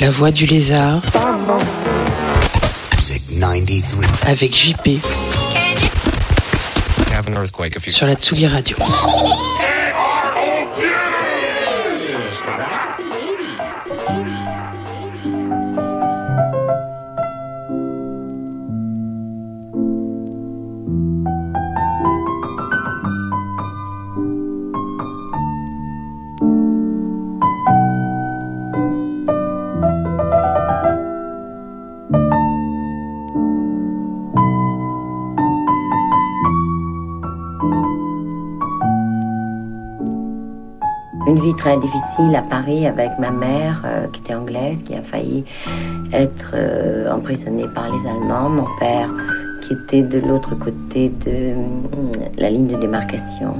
La voix du lézard Music 93. avec JP have an earthquake if you sur la Tsugi Radio. Une vie très difficile à Paris avec ma mère euh, qui était anglaise, qui a failli être euh, emprisonnée par les Allemands. Mon père qui était de l'autre côté de la ligne de démarcation.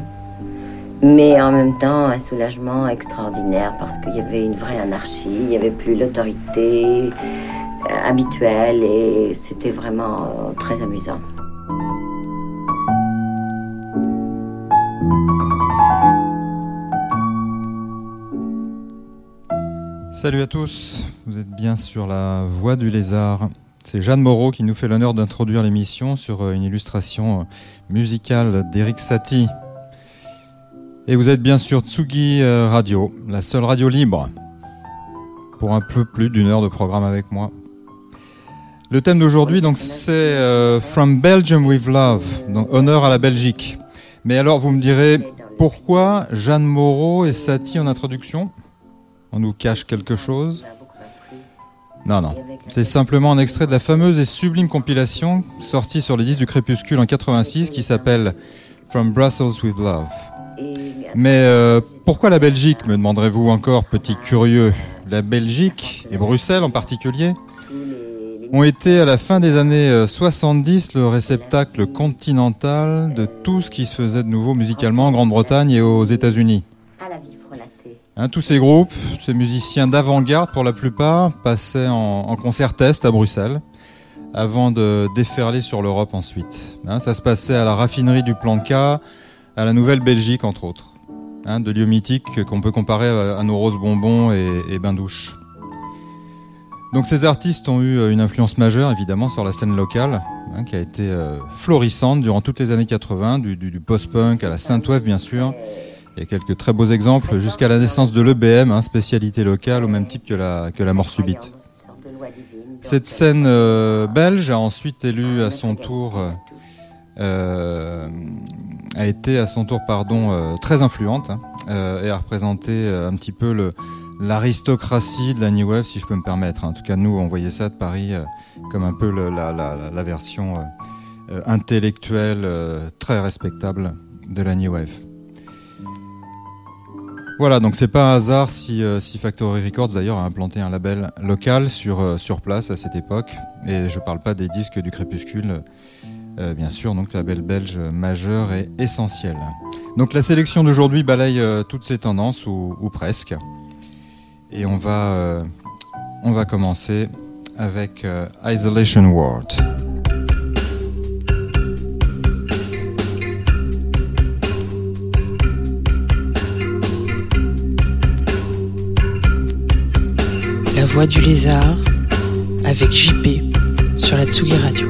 Mais en même temps, un soulagement extraordinaire parce qu'il y avait une vraie anarchie, il n'y avait plus l'autorité euh, habituelle et c'était vraiment très amusant. Salut à tous, vous êtes bien sur la voie du lézard. C'est Jeanne Moreau qui nous fait l'honneur d'introduire l'émission sur euh, une illustration euh, musicale d'Eric Satie. Et vous êtes bien sur Tsugi euh, Radio, la seule radio libre, pour un peu plus d'une heure de programme avec moi. Le thème d'aujourd'hui, donc, c'est euh, From Belgium with Love, donc honneur à la Belgique. Mais alors, vous me direz, pourquoi Jeanne Moreau et Satie en introduction? On nous cache quelque chose Non, non. C'est simplement un extrait de la fameuse et sublime compilation sortie sur les disques du Crépuscule en 86 qui s'appelle From Brussels with Love. Mais euh, pourquoi la Belgique, me demanderez-vous encore, petit curieux? La Belgique, et Bruxelles en particulier, ont été à la fin des années euh, 70 le réceptacle continental de tout ce qui se faisait de nouveau musicalement en Grande-Bretagne et aux États-Unis. À la vie frelatée. Hein, tous ces groupes, ces musiciens d'avant-garde pour la plupart, passaient en, concert test à Bruxelles avant de déferler sur l'Europe ensuite. Hein, ça se passait à la raffinerie du Planca, à la Nouvelle-Belgique entre autres. Hein, de lieux mythiques qu'on peut comparer à, nos roses bonbons et, et bains douches. Donc ces artistes ont eu euh, une influence majeure évidemment sur la scène locale, qui a été euh, florissante durant toutes les années 80, du, post-punk à la synthwave bien sûr. Il y a quelques très beaux exemples jusqu'à la naissance de l'EBM, hein, spécialité locale au même type que la, que la mort subite. Cette scène euh, belge a ensuite élu à son tour, euh, a été à son tour pardon euh, très influente hein, et a représenté un petit peu l'aristocratie de la new wave, si je peux me permettre. En tout cas, nous, on voyait ça de Paris comme un peu la, version intellectuelle très respectable de la new wave. Voilà, donc c'est pas un hasard si, euh, si Factory Records d'ailleurs a implanté un label local sur, euh, place à cette époque. Et je parle pas des disques du crépuscule, euh, bien sûr, donc label belge majeur et essentiel. Donc la sélection d'aujourd'hui balaye toutes ces tendances, ou, presque. Et on va, commencer avec Isolation Ward. La voix du lézard avec JP sur la Tsugi Radio.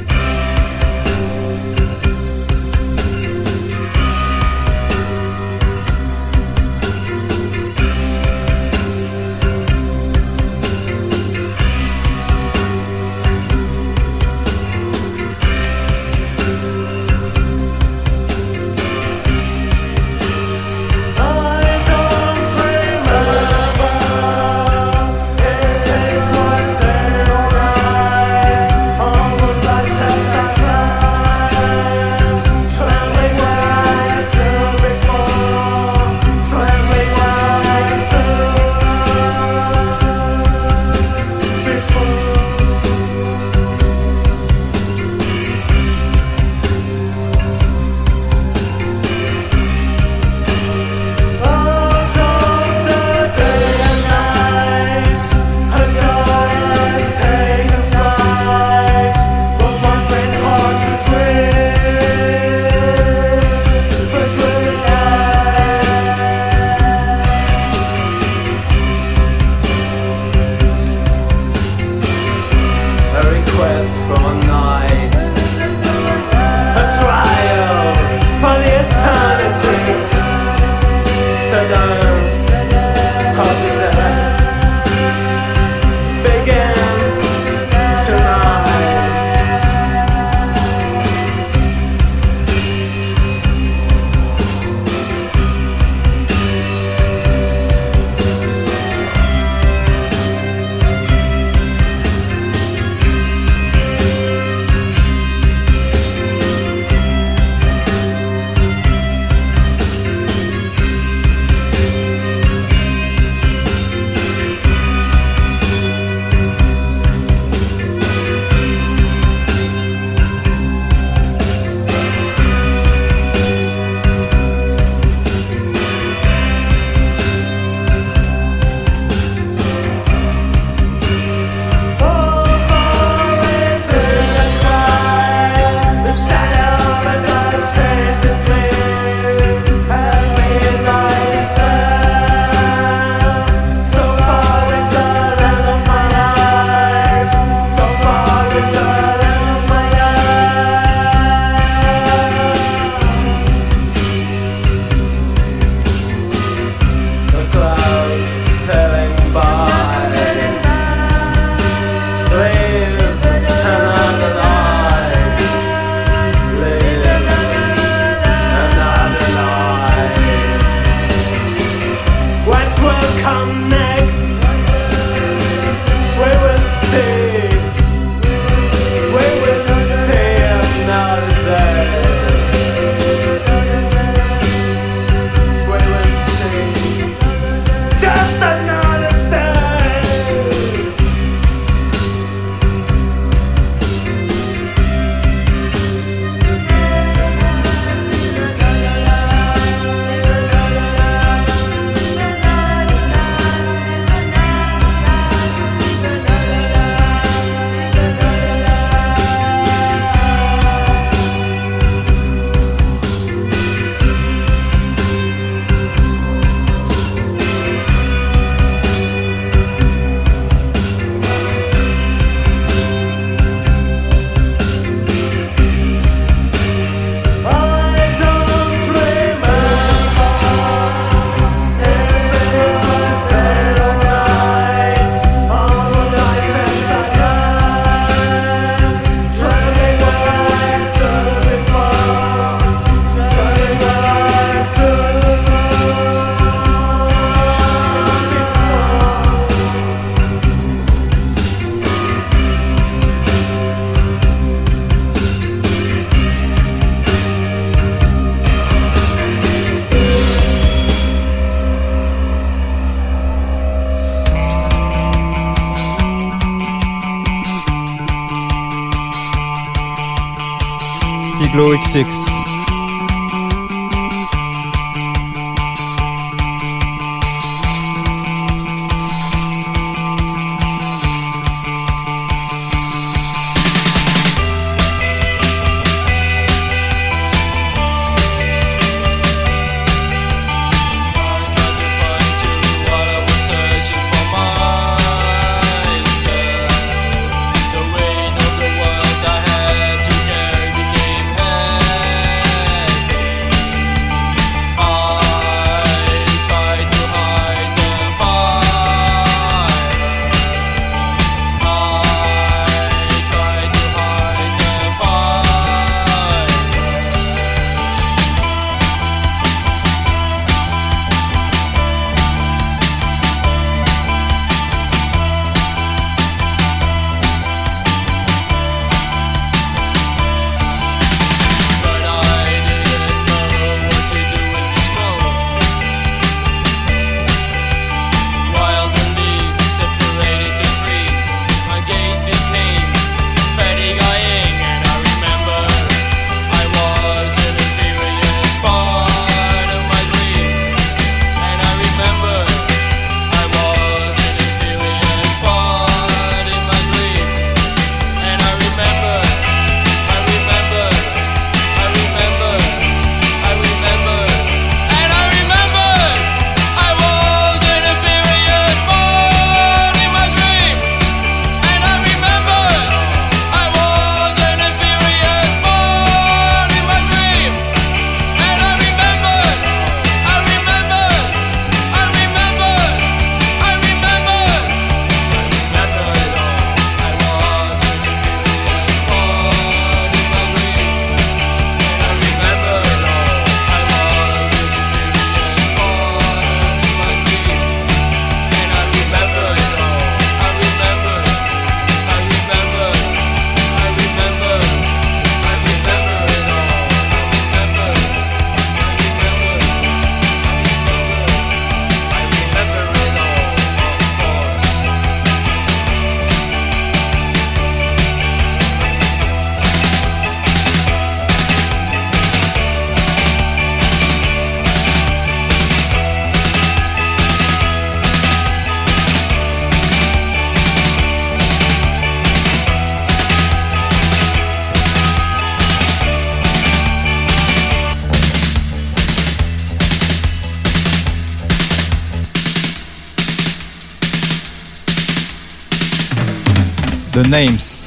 The names.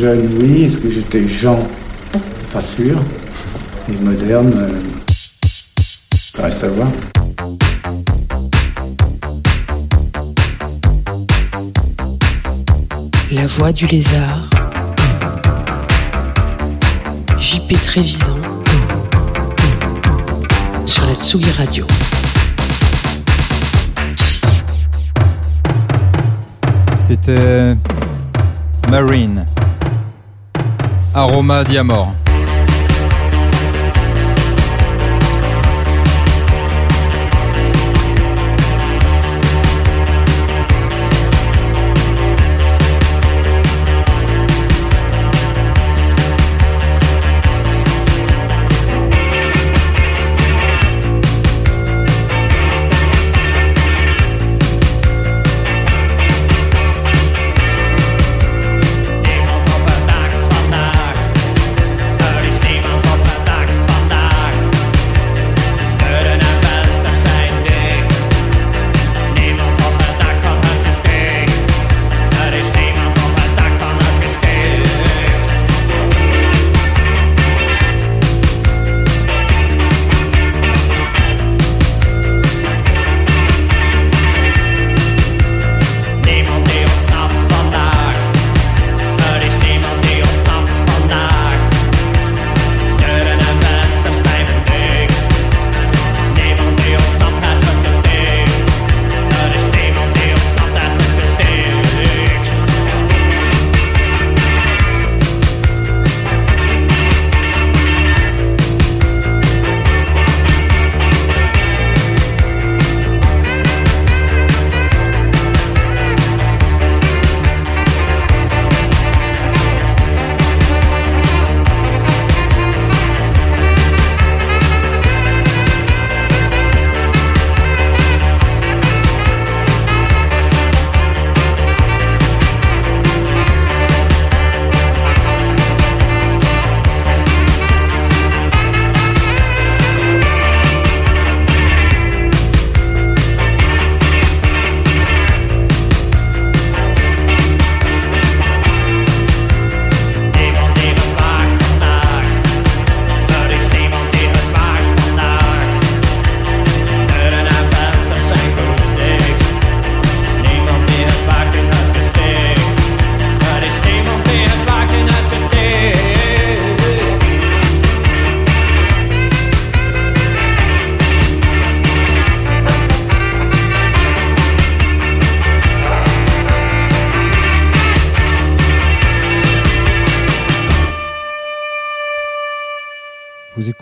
Jeune, oui. Est-ce que j'étais Jean? Pas sûr. Et moderne, euh, ça reste à voir. La voix du lézard. JP Trévisan sur la Tsugi Radio. C'était Marine. Aroma Diamor.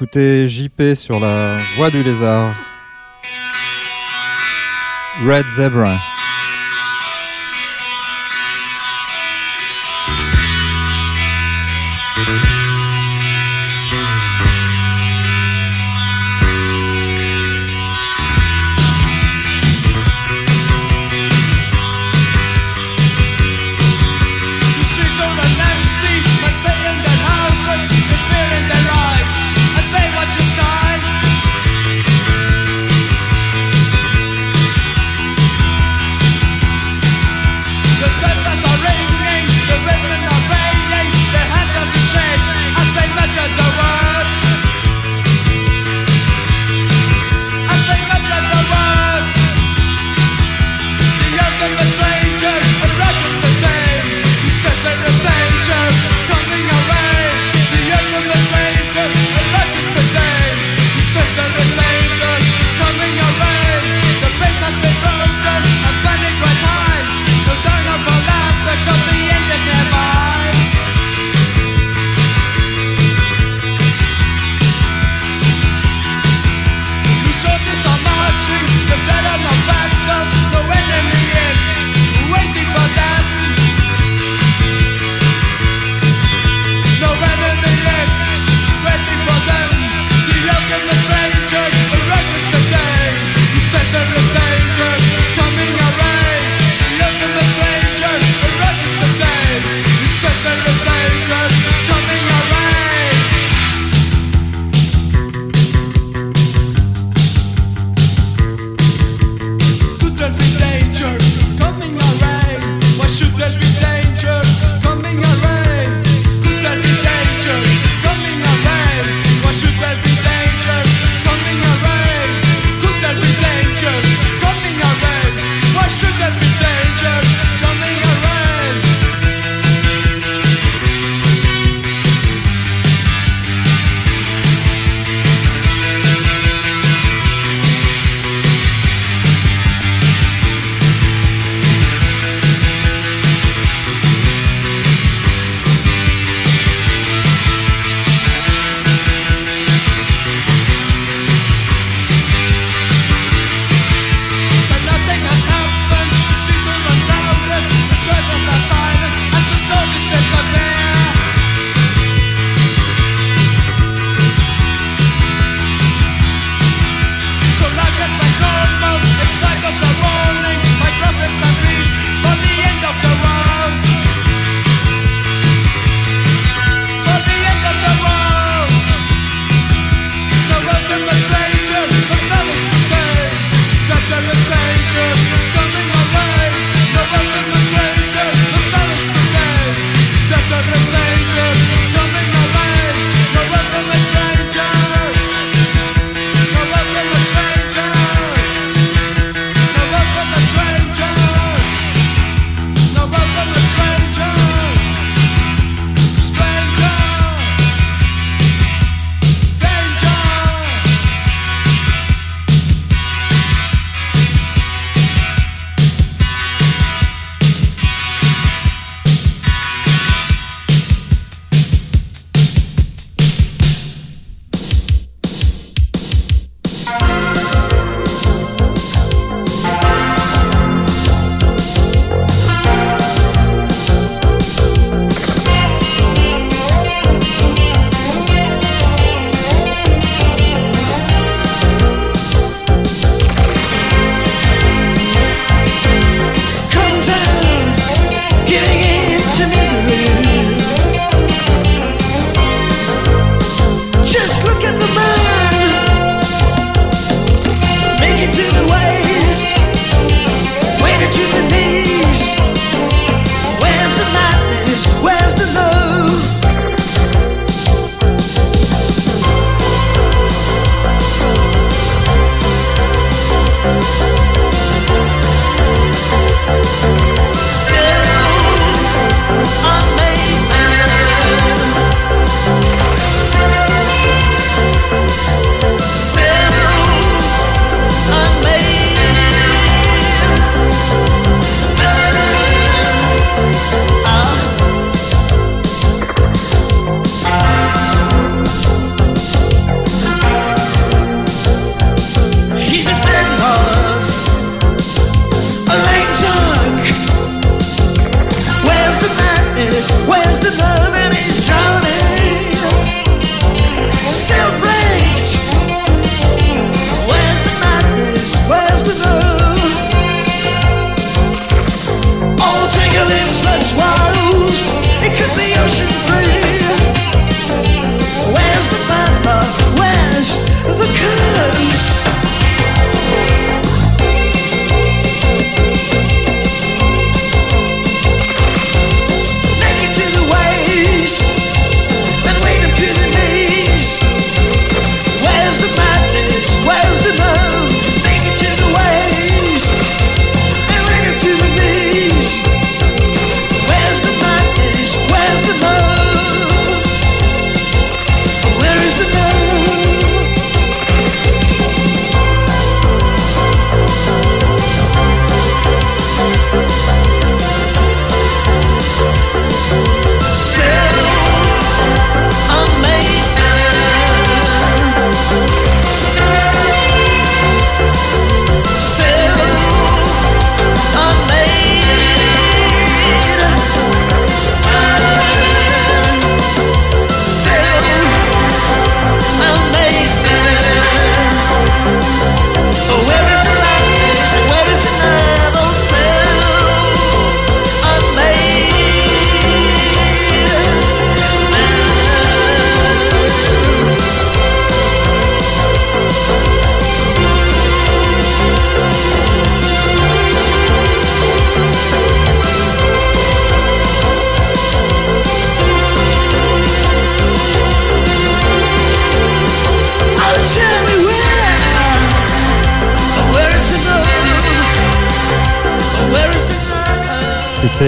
Écoutez JP sur la voix du lézard. Red Zebra.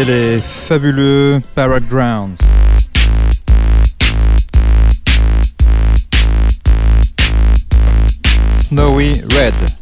Les fabuleux Paragrounds. Snowy Red.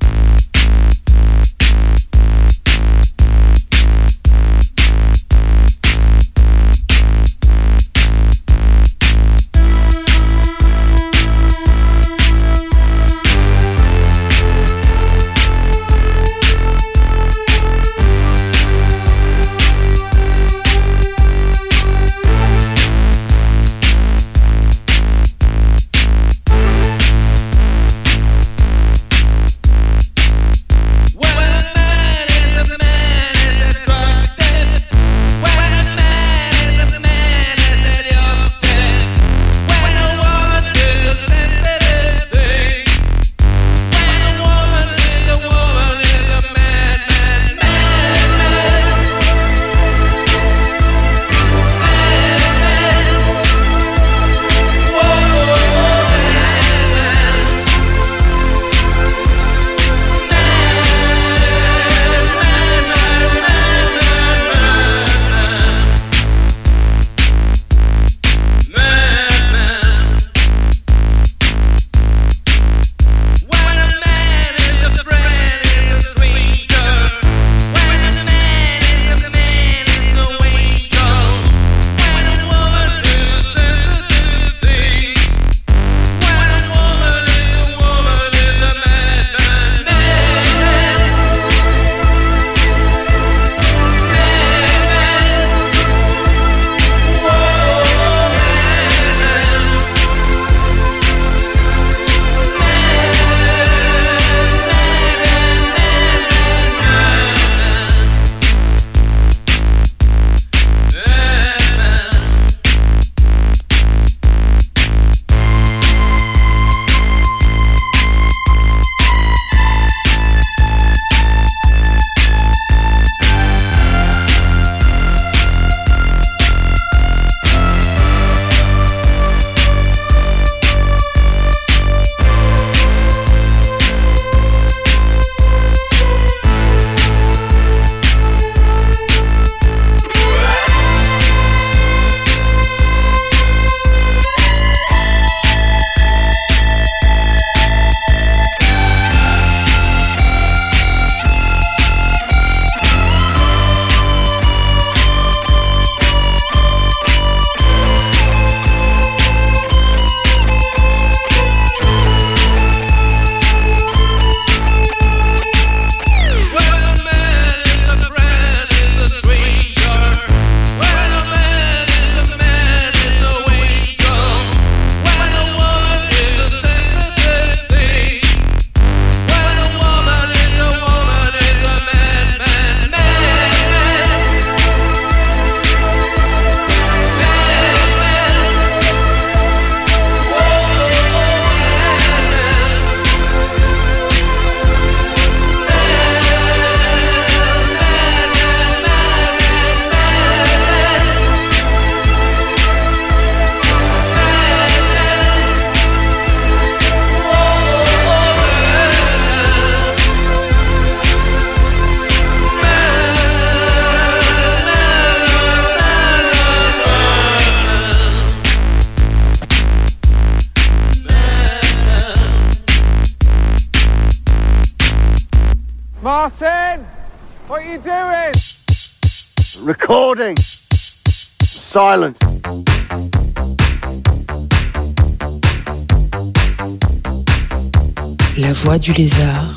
Du lézard.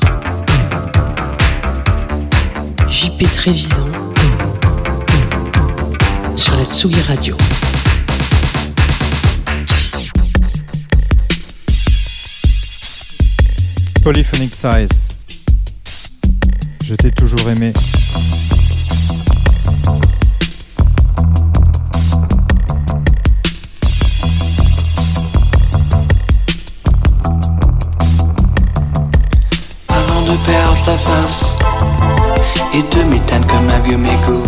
JP Trévisan. Sur la Tsugi Radio. Polyphonic Size. Je t'ai toujours aimé. ta face et de m'éteindre comme un vieux mégot.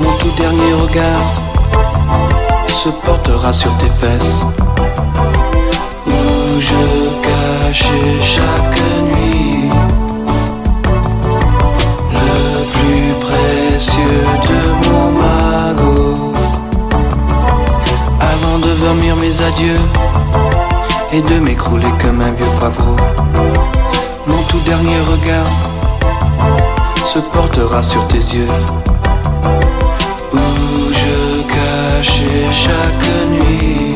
Mon tout dernier regard se portera sur tes fesses où je cachais chaque nuit le plus précieux de mon magot avant de vomir mes adieux et de m'écrouler comme un vieux poivreau. Mon tout dernier regard se portera sur tes yeux. Où je cachais chaque nuit.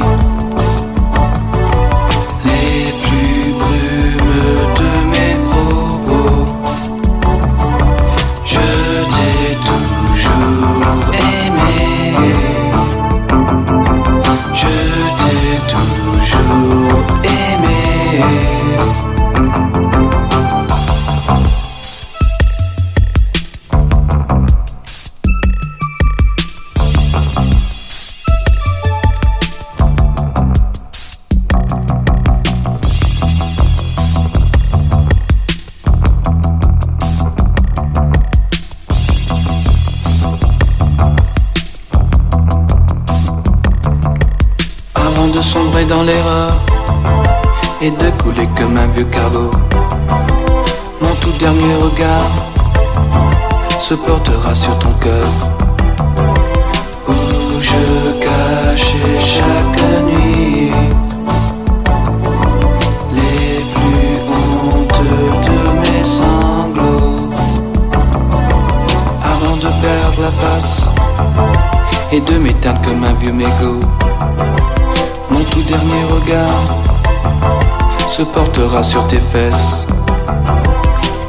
se portera sur tes fesses.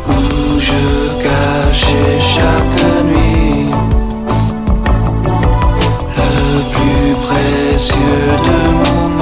Où je cachais chaque nuit le plus précieux de mon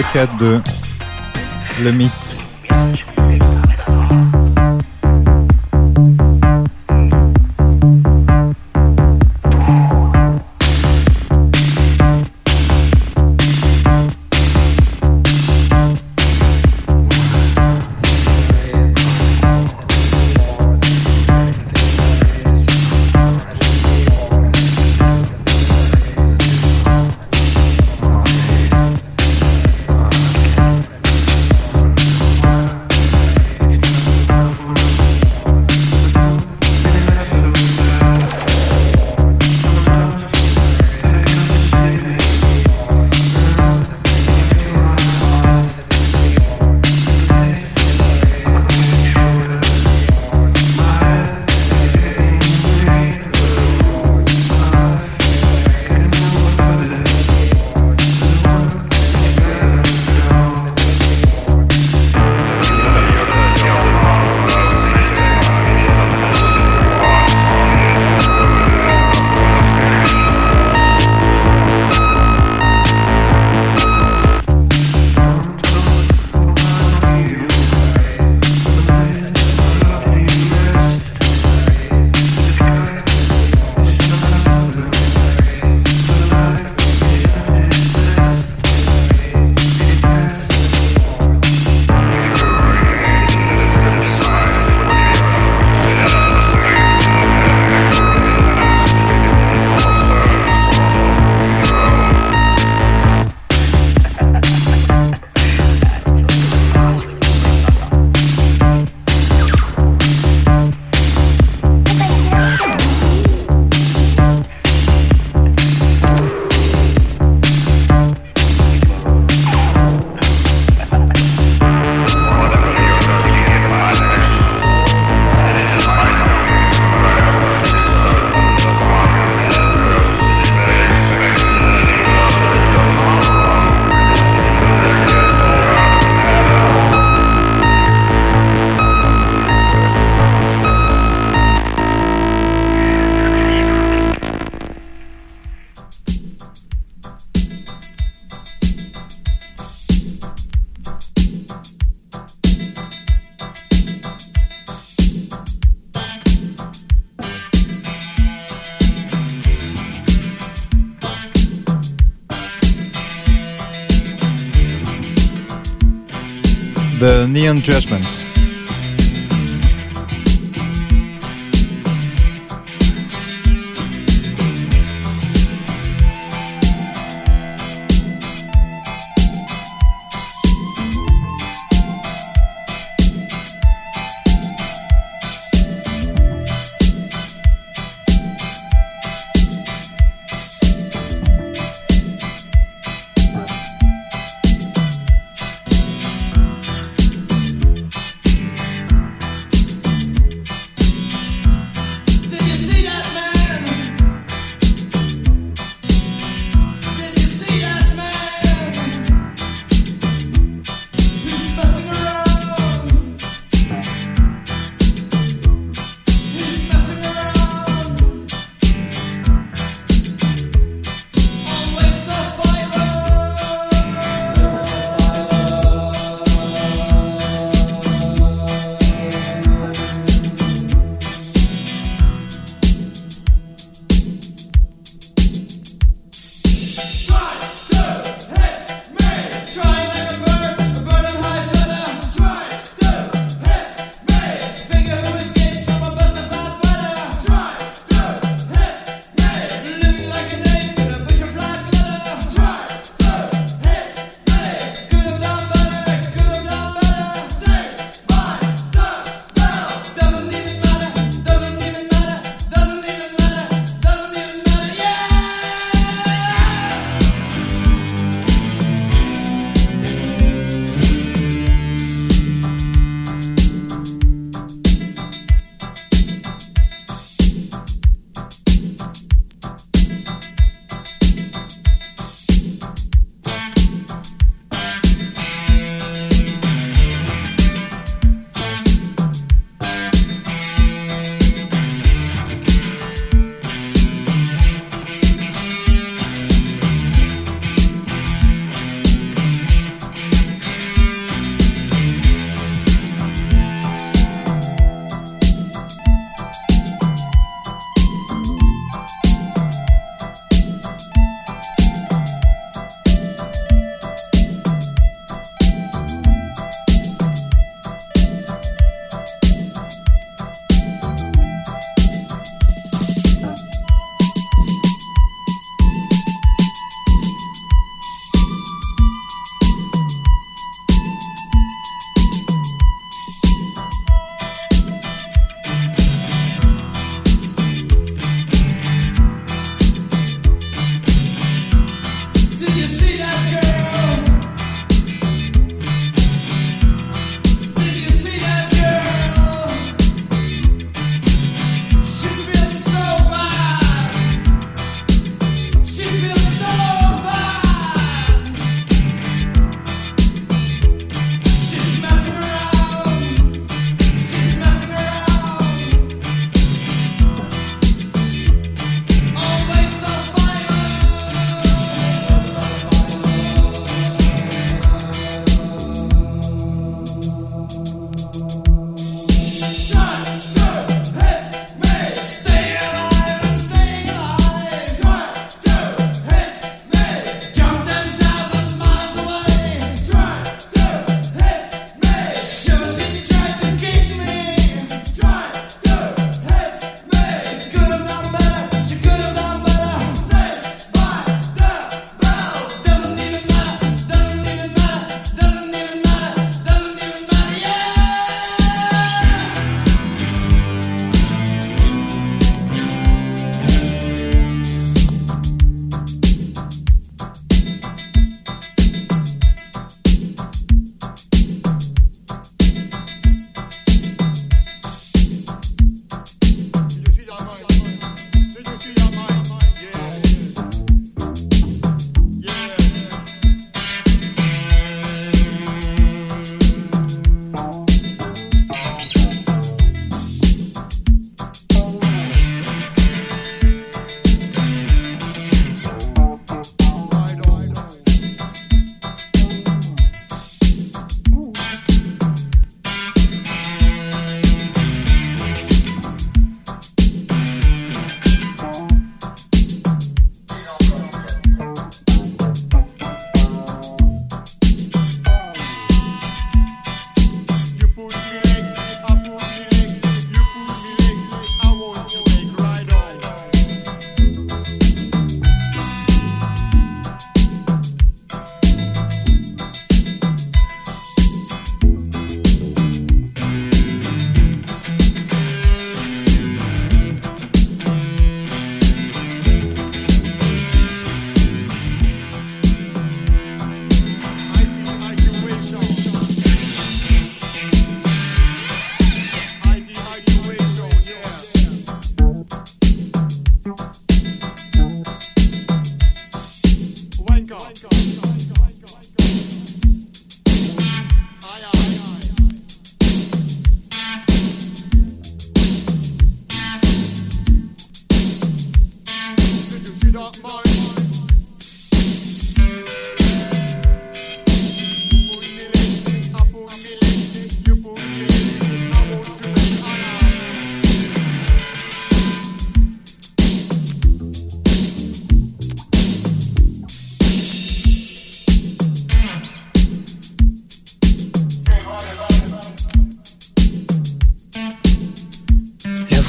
2-4-2, le mythe.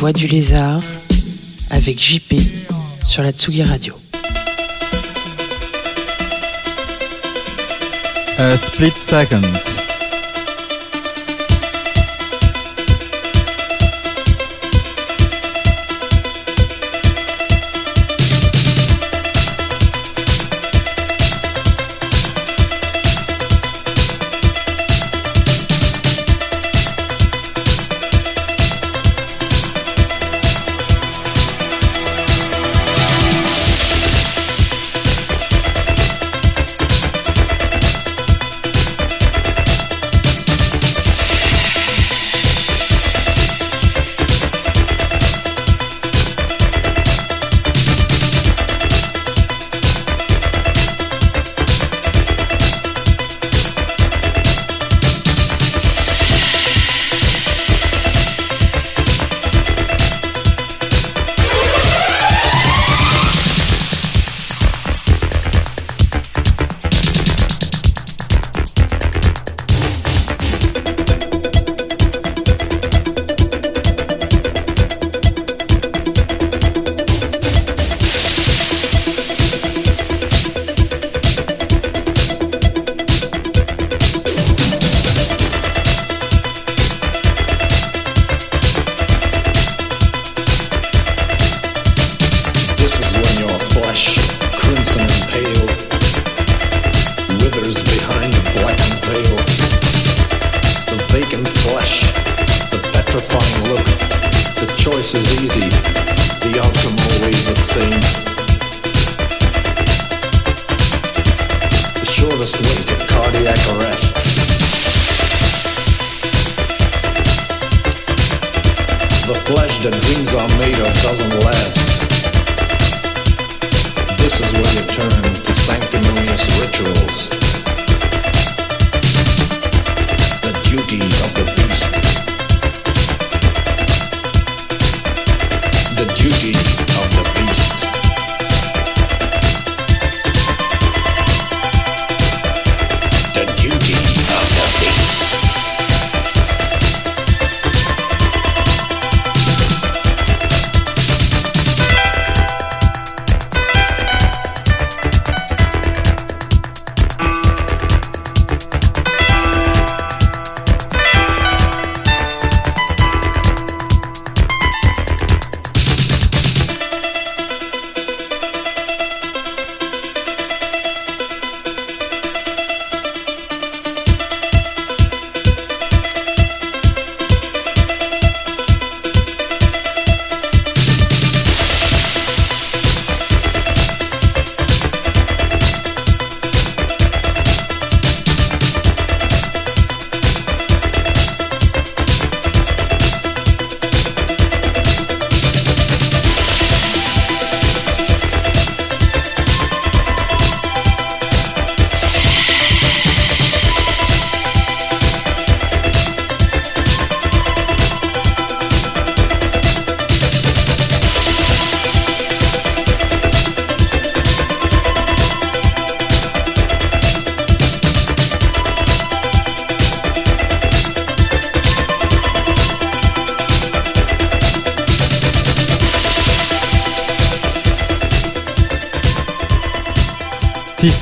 Voix du lézard avec JP sur la Tsugi Radio. A split second.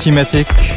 Hallelujah.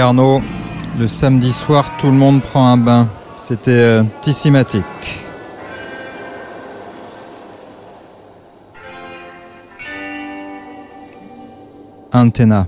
Arnaud, le samedi soir tout le monde prend un bain. C'était euh, Tissimatic. Antenna.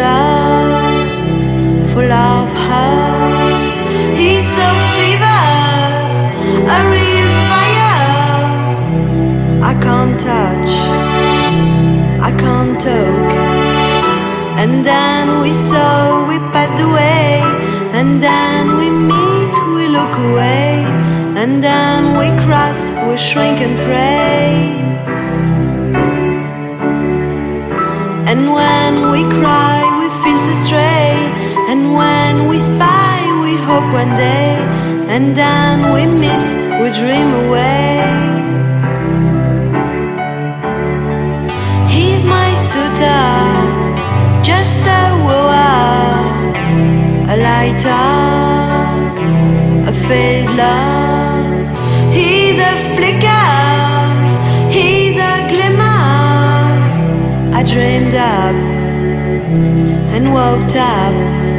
Loser, full of her. He's so fevered, a real fire. I can't touch, I can't talk. And then we saw, we passed away. And then we meet, we look away. And then we cross, we shrink and pray. And when we cry, we feel so stray. And when we spy, we hope one day. And then we miss, we dream away. He's my suitor, just a wooer, a lighter, a fiddler. He's a flicker, he's a glimmer. I dreamed up and woke up.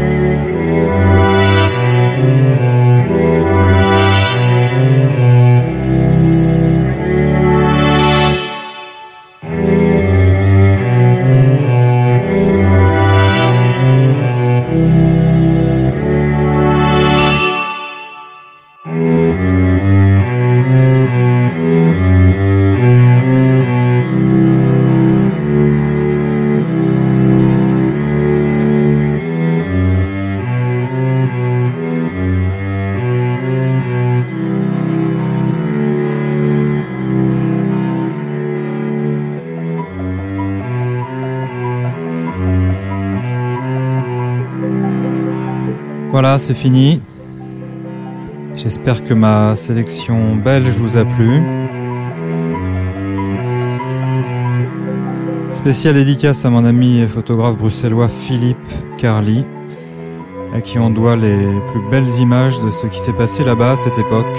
Voilà, c'est fini. J'espère que ma sélection belge vous a plu. Spéciale dédicace à mon ami et photographe bruxellois Philippe Carly, à qui on doit les plus belles images de ce qui s'est passé là-bas à cette époque.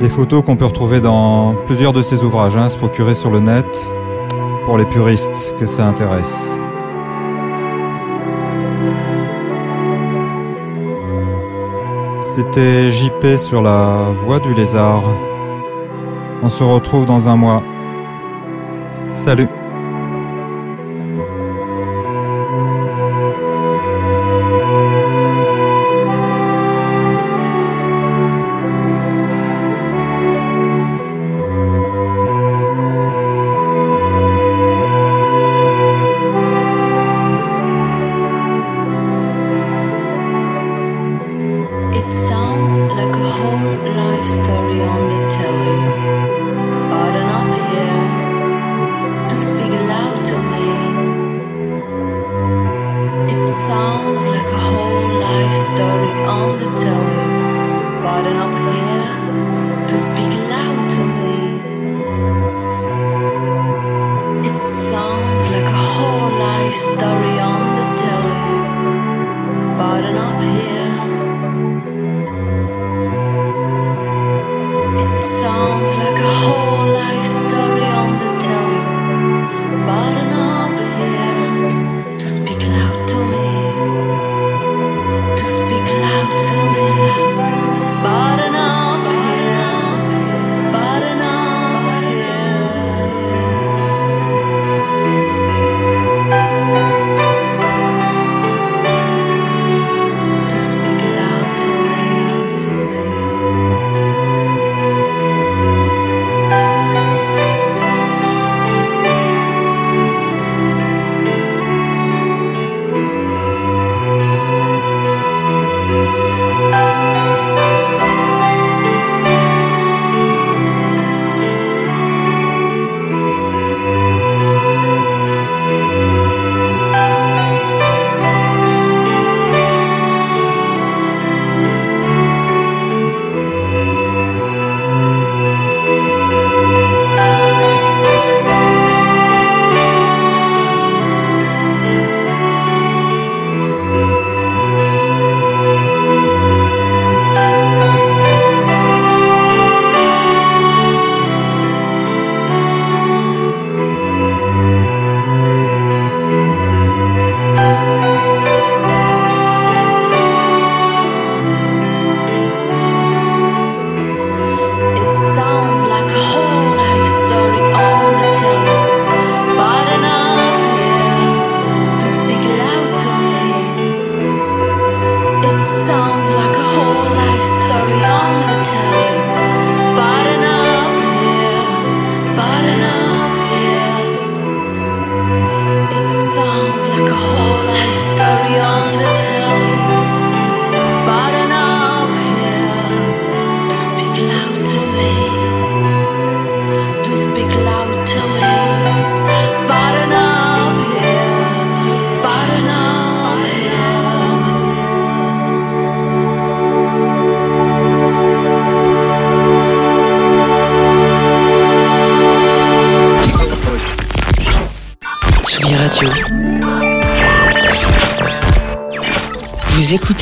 Des photos qu'on peut retrouver dans plusieurs de ses ouvrages, hein, se procurer sur le net, pour les puristes que ça intéresse. C'était JP sur la voie du lézard. On se retrouve dans un mois. Salut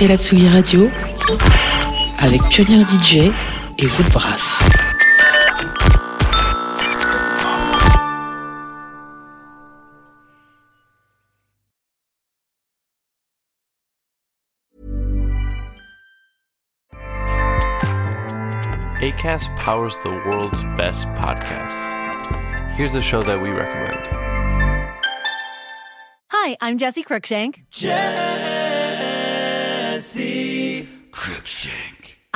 la Tsugi Radio avec Pionnier DJ et Woodbrass. ACAST powers the world's best podcasts. Here's a show that we recommend. Hi, I'm Jesse Cruikshank. Jesse